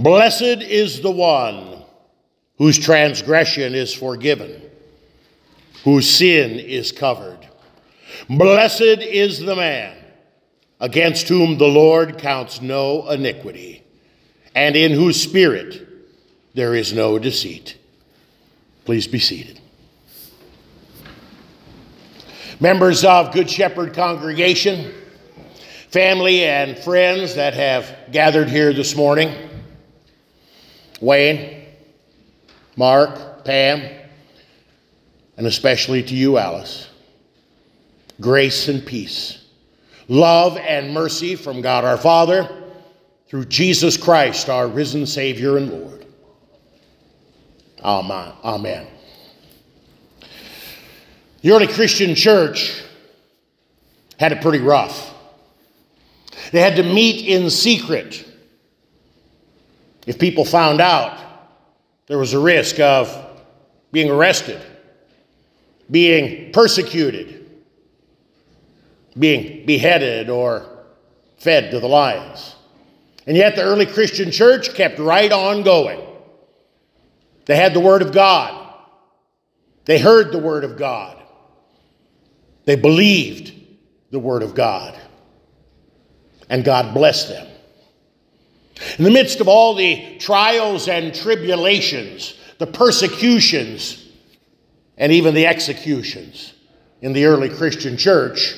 Blessed is the one whose transgression is forgiven, whose sin is covered. Blessed is the man against whom the Lord counts no iniquity, and in whose spirit there is no deceit. Please be seated. Members of Good Shepherd congregation, family and friends that have gathered here this morning, Wayne, Mark, Pam, and especially to you, Alice, grace and peace, love and mercy from God our Father through Jesus Christ, our risen Savior and Lord. Amen. Amen. The early Christian church had it pretty rough. They had to meet in secret. If people found out, there was a risk of being arrested, being persecuted, being beheaded, or fed to the lions. And yet, the early Christian church kept right on going. They had the Word of God, they heard the Word of God, they believed the Word of God, and God blessed them. In the midst of all the trials and tribulations, the persecutions, and even the executions in the early Christian church,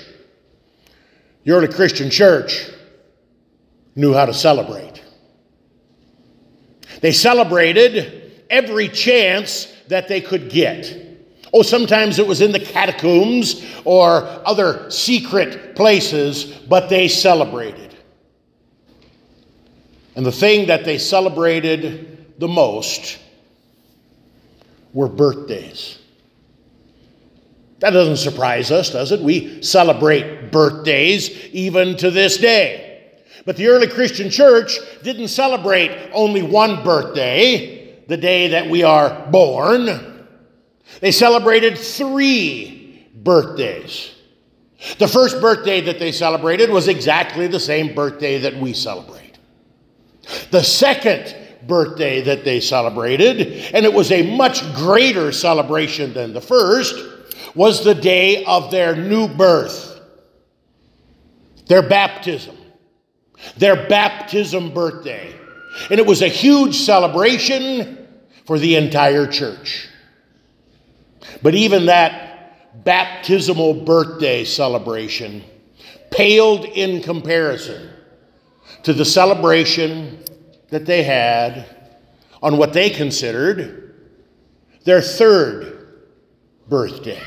the early Christian church knew how to celebrate. They celebrated every chance that they could get. Oh, sometimes it was in the catacombs or other secret places, but they celebrated. And the thing that they celebrated the most were birthdays. That doesn't surprise us, does it? We celebrate birthdays even to this day. But the early Christian church didn't celebrate only one birthday, the day that we are born. They celebrated three birthdays. The first birthday that they celebrated was exactly the same birthday that we celebrate. The second birthday that they celebrated, and it was a much greater celebration than the first, was the day of their new birth, their baptism their baptism birthday. And it was a huge celebration for the entire church. But even that baptismal birthday celebration paled in comparison to the celebration that they had on what they considered their third birthday.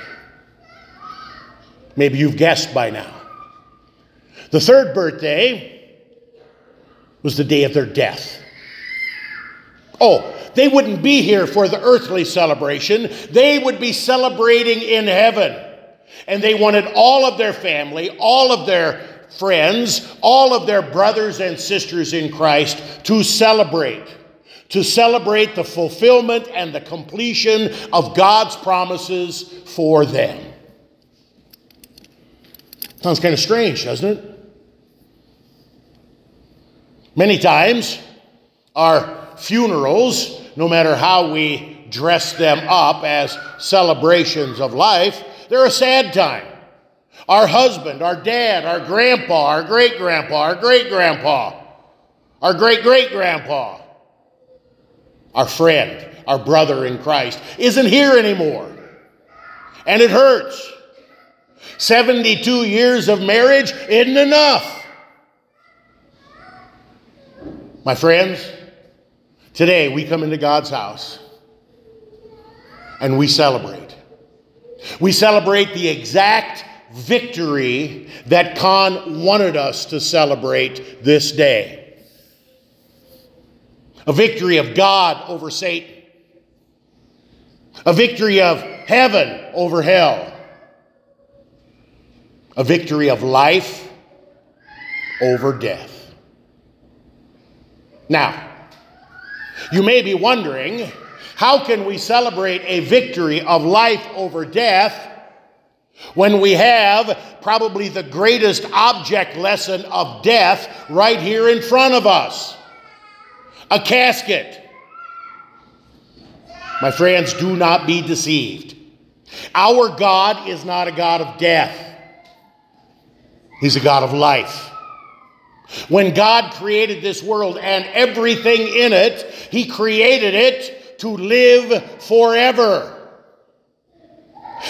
Maybe you've guessed by now. The third birthday was the day of their death. Oh, they wouldn't be here for the earthly celebration. They would be celebrating in heaven. And they wanted all of their family, all of their friends, all of their brothers and sisters in Christ to celebrate. To celebrate the fulfillment and the completion of God's promises for them. Sounds kind of strange, doesn't it? Many times, our funerals, no matter how we dress them up as celebrations of life, they're a sad time. Our husband, our dad, our grandpa, our great grandpa, our great grandpa, our great great grandpa, our friend, our brother in Christ isn't here anymore. And it hurts. 72 years of marriage isn't enough. My friends, today we come into God's house and we celebrate. We celebrate the exact victory that Con wanted us to celebrate this day. A victory of God over Satan. A victory of heaven over hell. A victory of life over death. Now, you may be wondering how can we celebrate a victory of life over death when we have probably the greatest object lesson of death right here in front of us? a casket. My friends, do not be deceived. Our God is not a God of death, He's a God of life. When God created this world and everything in it, He created it to live forever.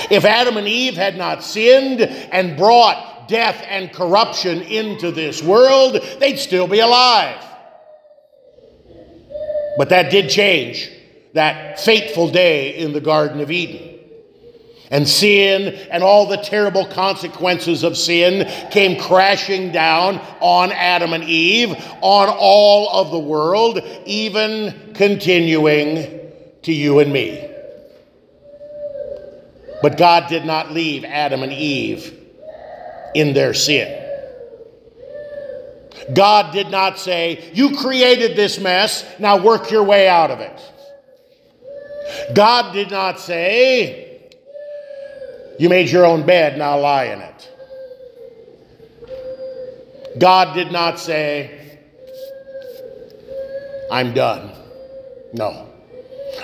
If Adam and Eve had not sinned and brought death and corruption into this world, they'd still be alive. But that did change that fateful day in the Garden of Eden. And sin and all the terrible consequences of sin came crashing down on Adam and Eve, on all of the world, even continuing to you and me. But God did not leave Adam and Eve in their sin. God did not say, You created this mess, now work your way out of it. God did not say, You made your own bed, now lie in it. God did not say, I'm done. No.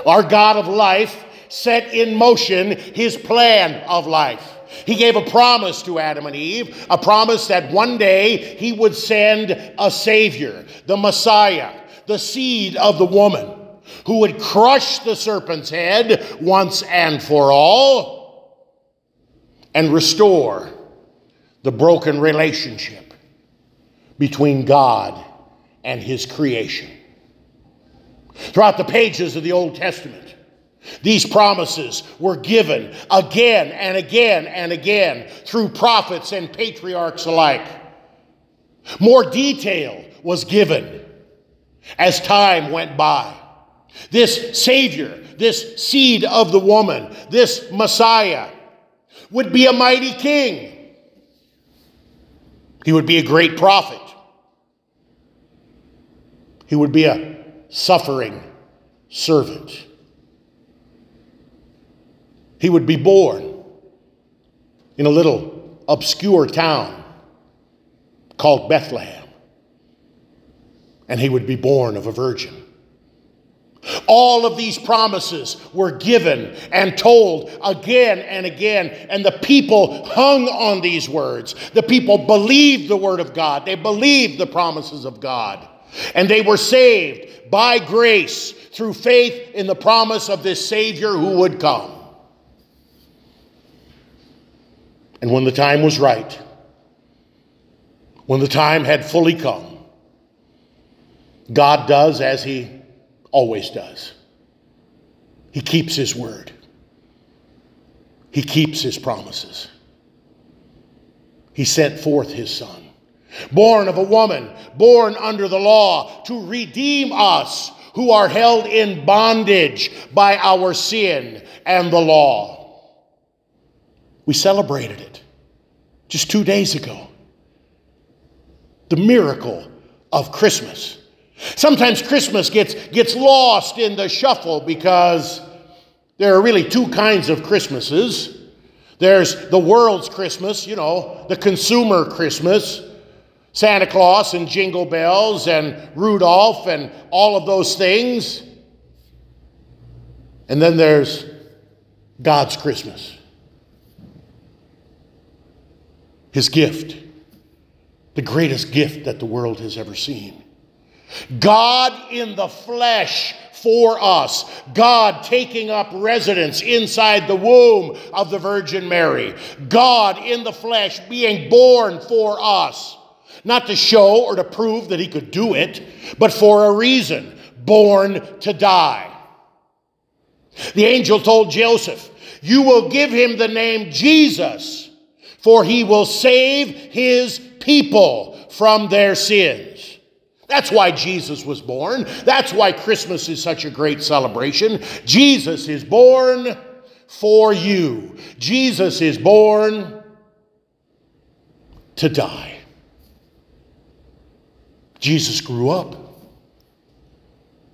Our God of life set in motion his plan of life. He gave a promise to Adam and Eve, a promise that one day he would send a Savior, the Messiah, the seed of the woman, who would crush the serpent's head once and for all and restore the broken relationship between God and his creation. Throughout the pages of the Old Testament, these promises were given again and again and again through prophets and patriarchs alike. More detail was given as time went by. This Savior, this seed of the woman, this Messiah would be a mighty king. He would be a great prophet. He would be a suffering servant. He would be born in a little obscure town called Bethlehem. And he would be born of a virgin. All of these promises were given and told again and again, and the people hung on these words. The people believed the word of God, they believed the promises of God, and they were saved by grace through faith in the promise of this Savior who would come. And when the time was right, when the time had fully come, God does as He always does. He keeps His word, He keeps His promises. He sent forth His Son, born of a woman, born under the law, to redeem us who are held in bondage by our sin and the law. We celebrated it just two days ago. The miracle of Christmas. Sometimes Christmas gets, gets lost in the shuffle because there are really two kinds of Christmases. There's the world's Christmas, you know, the consumer Christmas, Santa Claus and Jingle Bells and Rudolph and all of those things. And then there's God's Christmas. His gift, the greatest gift that the world has ever seen. God in the flesh for us. God taking up residence inside the womb of the Virgin Mary. God in the flesh being born for us. Not to show or to prove that he could do it, but for a reason born to die. The angel told Joseph, You will give him the name Jesus for he will save his people from their sins. That's why Jesus was born. That's why Christmas is such a great celebration. Jesus is born for you. Jesus is born to die. Jesus grew up.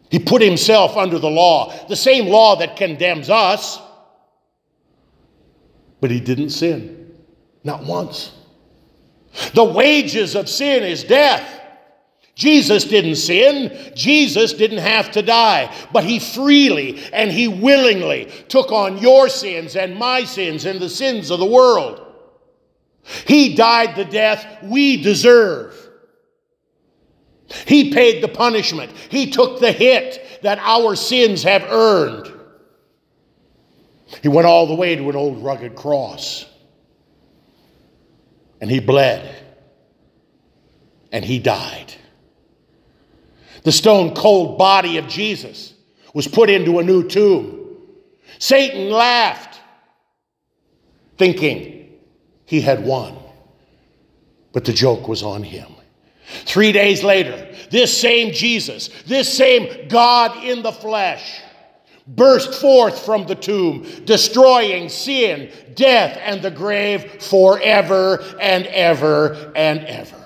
He put himself under the law, the same law that condemns us, but he didn't sin. Not once. The wages of sin is death. Jesus didn't sin. Jesus didn't have to die. But he freely and he willingly took on your sins and my sins and the sins of the world. He died the death we deserve. He paid the punishment. He took the hit that our sins have earned. He went all the way to an old rugged cross. And he bled. And he died. The stone cold body of Jesus was put into a new tomb. Satan laughed, thinking he had won. But the joke was on him. Three days later, this same Jesus, this same God in the flesh, burst forth from the tomb, destroying sin, death, and the grave forever and ever and ever.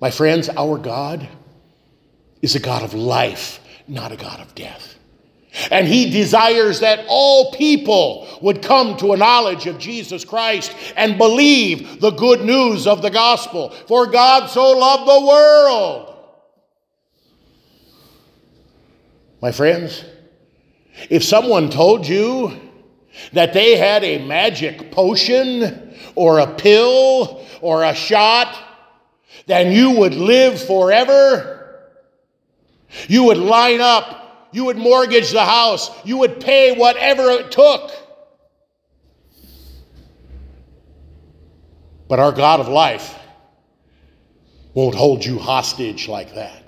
My friends, our God is a God of life, not a God of death. And he desires that all people would come to a knowledge of Jesus Christ and believe the good news of the gospel. For God so loved the world. My friends, if someone told you that they had a magic potion or a pill or a shot, then you would live forever. You would line up you would mortgage the house. You would pay whatever it took. But our God of life won't hold you hostage like that.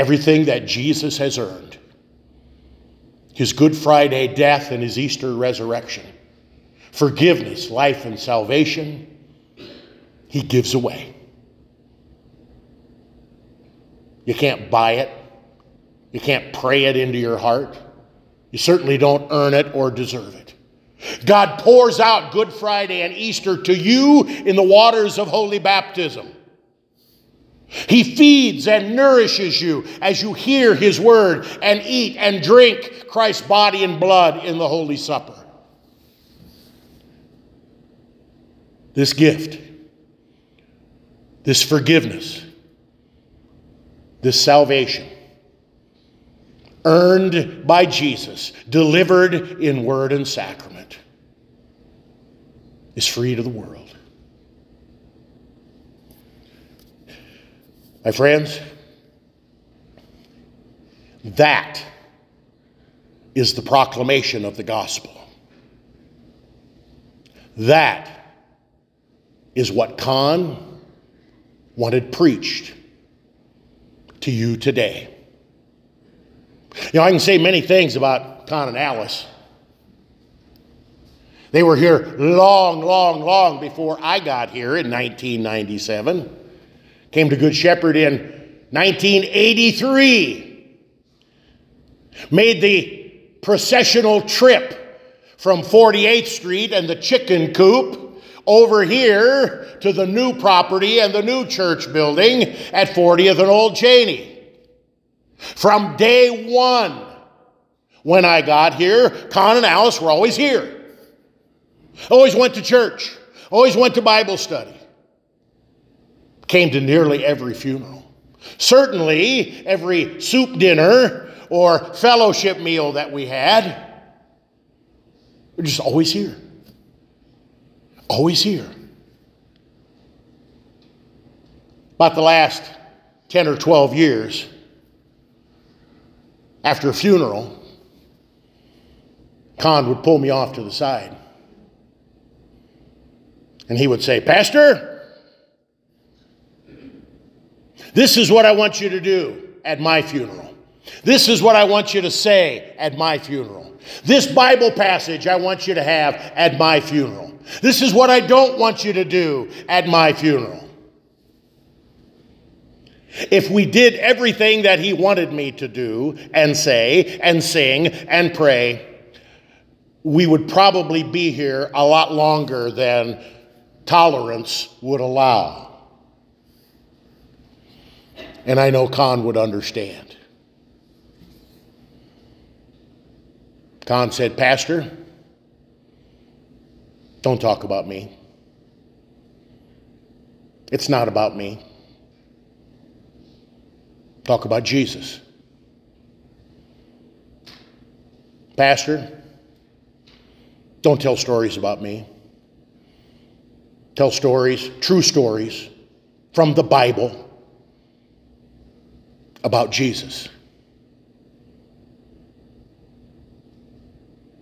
Everything that Jesus has earned, his Good Friday death and his Easter resurrection, forgiveness, life, and salvation, he gives away. You can't buy it. You can't pray it into your heart. You certainly don't earn it or deserve it. God pours out Good Friday and Easter to you in the waters of holy baptism. He feeds and nourishes you as you hear His word and eat and drink Christ's body and blood in the Holy Supper. This gift, this forgiveness, this salvation earned by Jesus, delivered in word and sacrament, is free to the world. My friends, that is the proclamation of the gospel. That is what Con wanted preached to you today. You know, I can say many things about Con and Alice. They were here long, long, long before I got here in 1997. Came to Good Shepherd in 1983. Made the processional trip from 48th Street and the chicken coop over here to the new property and the new church building at 40th and Old Cheney. From day one, when I got here, Con and Alice were always here. Always went to church, always went to Bible study. Came to nearly every funeral. Certainly, every soup dinner or fellowship meal that we had. We're just always here. Always here. About the last 10 or 12 years, after a funeral, Con would pull me off to the side. And he would say, Pastor, this is what I want you to do at my funeral. This is what I want you to say at my funeral. This Bible passage I want you to have at my funeral. This is what I don't want you to do at my funeral. If we did everything that he wanted me to do and say and sing and pray, we would probably be here a lot longer than tolerance would allow. And I know Con would understand. Con said, Pastor, don't talk about me. It's not about me. Talk about Jesus. Pastor, don't tell stories about me. Tell stories, true stories, from the Bible about Jesus.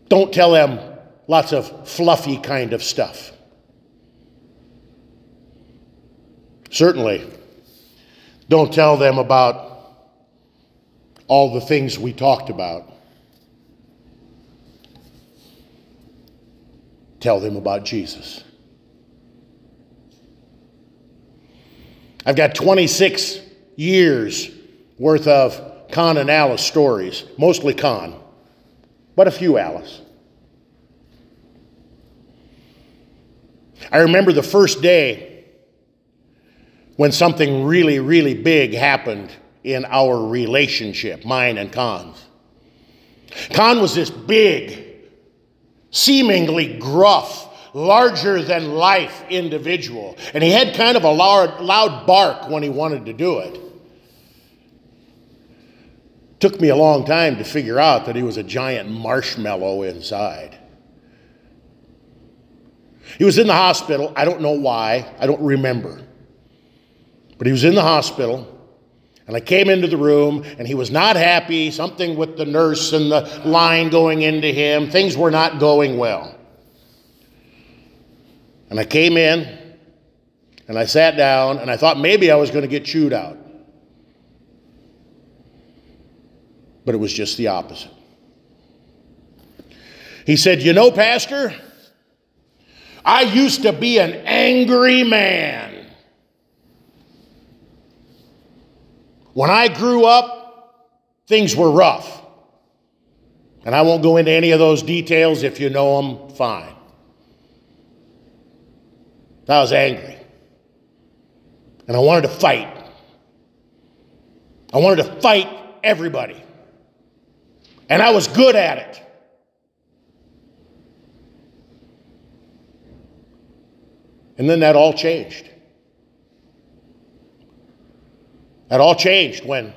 Don't tell them lots of fluffy kind of stuff. Certainly, don't tell them about all the things we talked about. Tell them about Jesus. I've got 26 years worth of Con and Alice stories, mostly Con, but a few Alice. I remember the first day when something really, really big happened in our relationship, mine and Con's. Con was this big, seemingly gruff, larger than life individual, and he had kind of a loud, loud bark when he wanted to do it. Took me a long time to figure out that he was a giant marshmallow inside. He was in the hospital. I don't know why. I don't remember. But he was in the hospital. And I came into the room and he was not happy. Something with the nurse and the line going into him. Things were not going well. And I came in and I sat down and I thought maybe I was going to get chewed out. But it was just the opposite. He said, You know, Pastor, I used to be an angry man. When I grew up, things were rough. And I won't go into any of those details. If you know them, fine. I was angry. And I wanted to fight. I wanted to fight everybody. And I was good at it. And then that all changed. That all changed when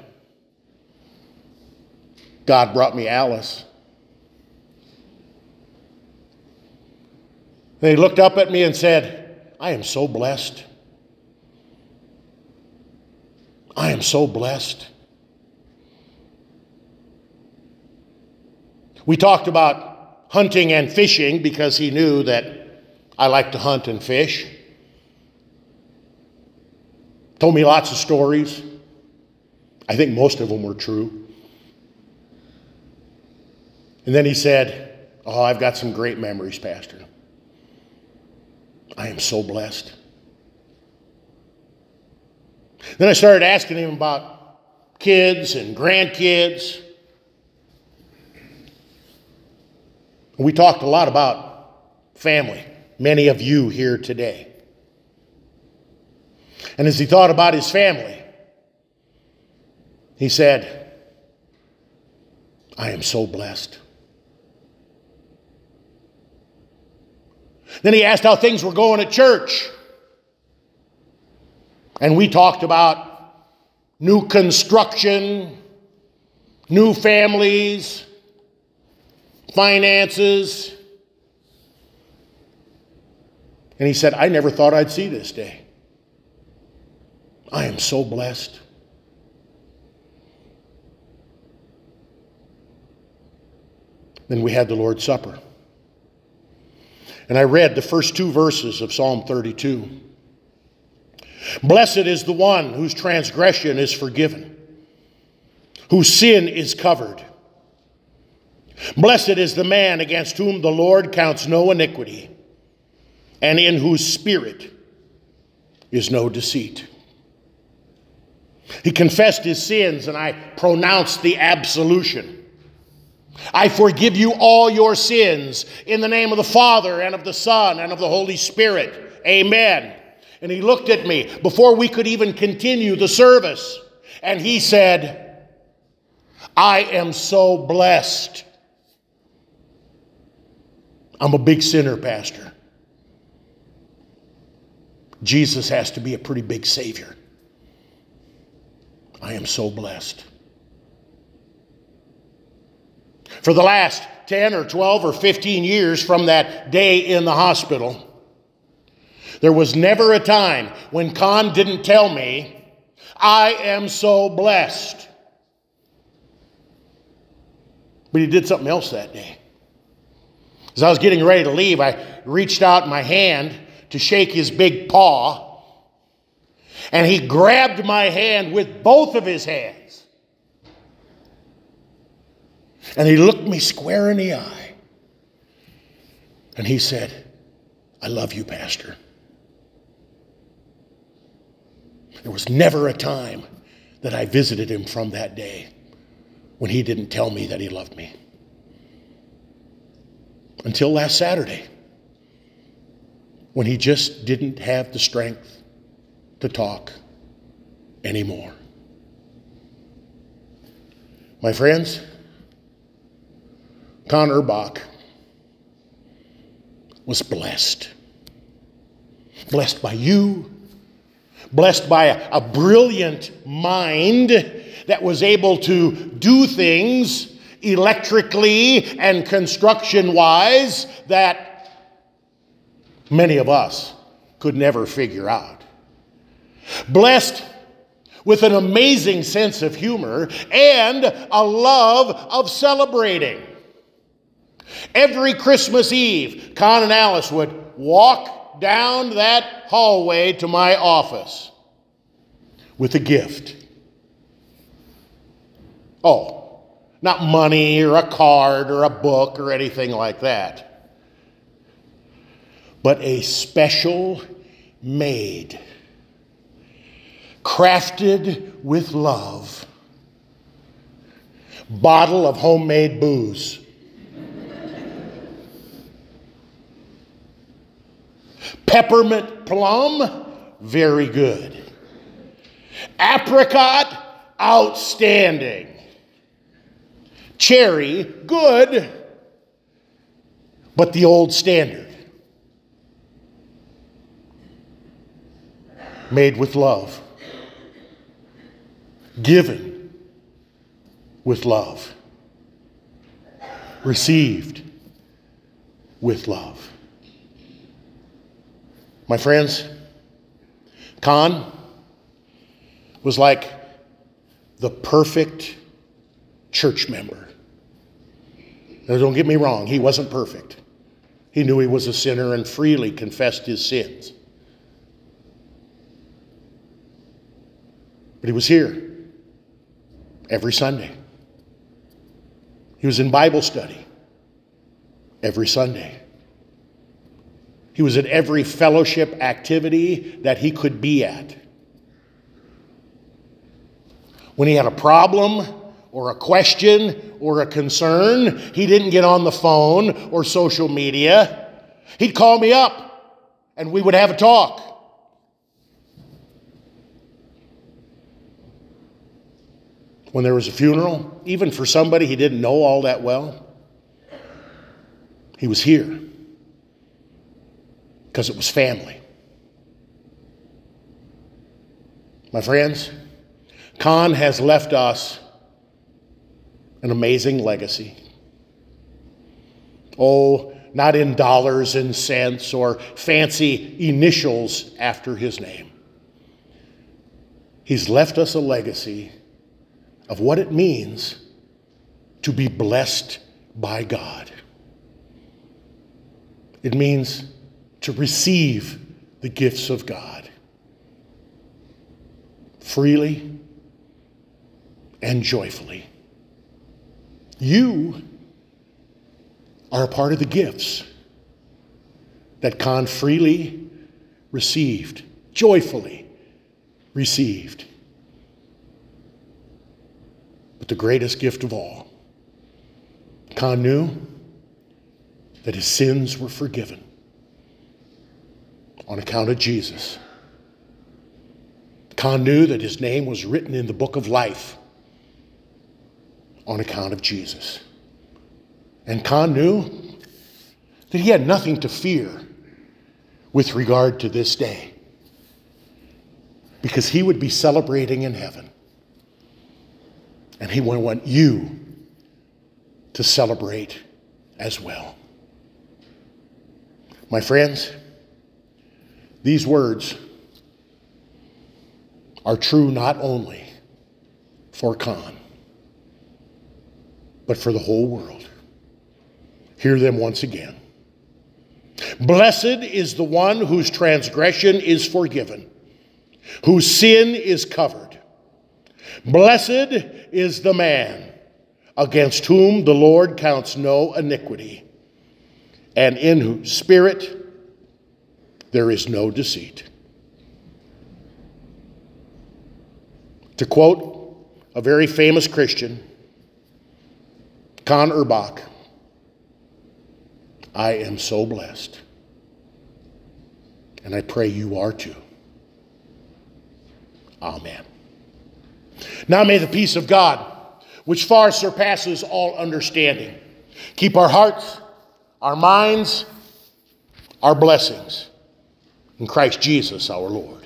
God brought me Alice. He looked up at me and said, I am so blessed. I am so blessed. We talked about hunting and fishing because he knew that I like to hunt and fish. Told me lots of stories. I think most of them were true. And then he said, Oh, I've got some great memories, Pastor. I am so blessed. Then I started asking him about kids and grandkids. We talked a lot about family many of you here today. And as he thought about his family, he said, I am so blessed. Then he asked how things were going at church. And we talked about new construction, new families, finances, and he said, I never thought I'd see this day. I am so blessed. Then we had the Lord's Supper. And I read the first two verses of Psalm 32. Blessed is the one whose transgression is forgiven, whose sin is covered. Blessed is the man against whom the Lord counts no iniquity and in whose spirit is no deceit. He confessed his sins, and I pronounced the absolution. I forgive you all your sins in the name of the Father, and of the Son, and of the Holy Spirit. Amen. And he looked at me before we could even continue the service, and he said, I am so blessed. I'm a big sinner, Pastor. Jesus has to be a pretty big Savior. I am so blessed. For the last 10 or 12 or 15 years from that day in the hospital, there was never a time when Con didn't tell me, I am so blessed. But he did something else that day. As I was getting ready to leave, I reached out my hand to shake his big paw, and he grabbed my hand with both of his hands. And he looked me square in the eye. And he said, I love you, Pastor. There was never a time that I visited him from that day when he didn't tell me that he loved me. Until last Saturday, when he just didn't have the strength to talk anymore. My friends, Con Urbach was blessed. Blessed by you, blessed by a, a brilliant mind that was able to do things electrically and construction wise that many of us could never figure out. Blessed with an amazing sense of humor and a love of celebrating. Every Christmas Eve, Con and Alice would walk down that hallway to my office with a gift. Oh, not money or a card or a book or anything like that, but a special made, crafted with love bottle of homemade booze. Peppermint plum, very good. Apricot, outstanding. Cherry, good, but the old standard. Made with love, given with love, received with love. My friends, Con was like the perfect church member. Now, don't get me wrong, he wasn't perfect. He knew he was a sinner and freely confessed his sins. But he was here every Sunday. He was in Bible study every Sunday. He was at every fellowship activity that he could be at. When he had a problem or a question or a concern, he didn't get on the phone or social media. He'd call me up and we would have a talk. When there was a funeral, even for somebody he didn't know all that well, he was here because it was family. My friends, Con has left us an amazing legacy. Oh, not in dollars and cents or fancy initials after his name. He's left us a legacy of what it means to be blessed by God. It means to receive the gifts of God freely and joyfully. You are a part of the gifts that Con freely received, joyfully received. But the greatest gift of all, Con knew that his sins were forgiven on account of Jesus. Con knew that his name was written in the book of life on account of Jesus. And Con knew that he had nothing to fear with regard to this day. because he would be celebrating in heaven. And he would want you to celebrate as well. My friends, these words are true not only for Con, but for the whole world. Hear them once again. Blessed is the one whose transgression is forgiven, whose sin is covered. Blessed is the man against whom the Lord counts no iniquity, and in whose spirit there is no deceit. To quote a very famous Christian, Con Urbach, I am so blessed. And I pray you are too. Amen. Now may the peace of God, which far surpasses all understanding, keep our hearts, our minds, our blessings in Christ Jesus our Lord.